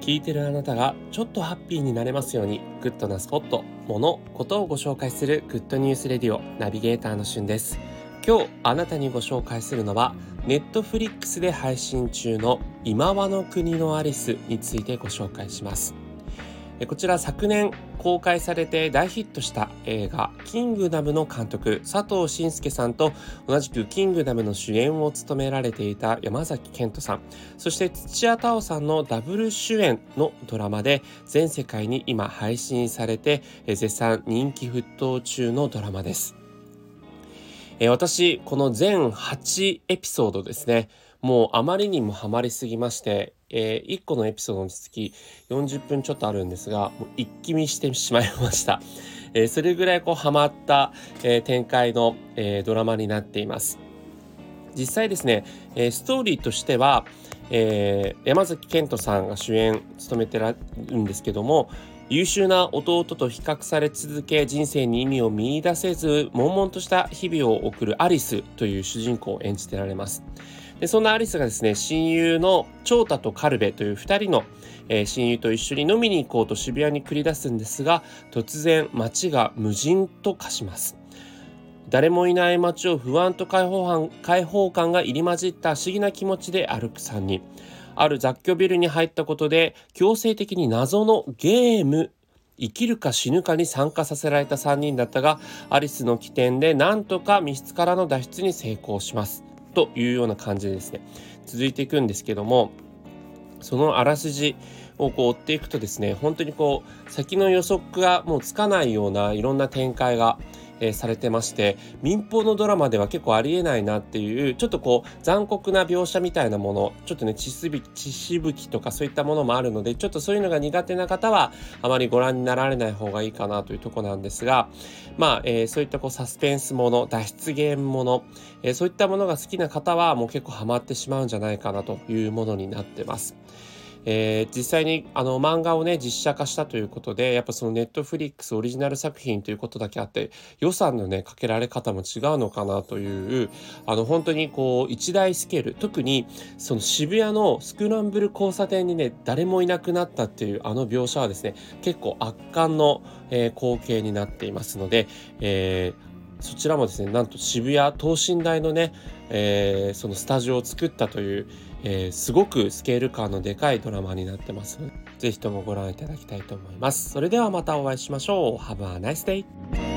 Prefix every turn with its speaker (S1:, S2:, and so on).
S1: 聞いてるあなたがちょっとハッピーになれますようにグッドなスポット、もの、ことをご紹介するグッドニュースレディオナビゲーターのしゅんです。今日あなたにご紹介するのはネットフリックスで配信中の今際の国のアリスについてご紹介します。こちら昨年公開されて大ヒットした映画「キングダム」の監督佐藤信介さんと同じく「キングダム」の主演を務められていた山崎賢人さんそして土屋太鳳さんのダブル主演のドラマで全世界に今配信されて絶賛人気沸騰中のドラマです。私この全8エピソードですねもうあまりにもハマりすぎましてえー、1個のエピソードにつき40分ちょっとあるんですが、もう一気見してしまいました。えー、それぐらいこうハマった、えー、展開の、え、ドラマになっています。実際ですね、え、ストーリーとしては、え、山崎賢人さんが主演務めてるんですけども優秀な弟と比較され続け人生に意味を見いだせず悶々とした日々を送るアリスという主人公を演じてられます。でそんなアリスがですね親友の長太とカルベという2人の、えー、親友と一緒に飲みに行こうと渋谷に繰り出すんですが突然街が無人と化します。誰もいない街を不安と解放感解放感が入り混じった不思議な気持ちで歩く3人。ある雑居ビルに入ったことで強制的に謎のゲーム生きるか死ぬかに参加させられた3人だったがアリスの起点でなんとか密室からの脱出に成功します。というような感じですね。続いていくんですけどもそのあらすじをこう追っていくとですね本当にこう先の予測がもうつかないようないろんな展開がえされてまして民放のドラマでは結構ありえないなっていうちょっとこう残酷な描写みたいなものちょっとね血しぶ血しぶきとかそういったものもあるのでちょっとそういうのが苦手な方はあまりご覧になられない方がいいかなというとこなんですがまあ、えー、そういったこうサスペンスもの脱出ゲームもの、えー、そういったものが好きな方はもう結構ハマってしまうんじゃないかなというものになってます。えー、実際にあの漫画をね実写化したということでやっぱそのネットフリックスオリジナル作品ということだけあって予算のねかけられ方も違うのかなというあの本当にこう一大スケール。特にその渋谷のスクランブル交差点にね誰もいなくなったっていうあの描写はですね結構圧巻の、えー、光景になっていますので、えーそちらもですねなんと渋谷等身大のね、えー、そのスタジオを作ったという、えー、すごくスケール感のでかいドラマになってます。是非ともご覧いただきたいと思います。それではまたお会いしましょう。Have a nice day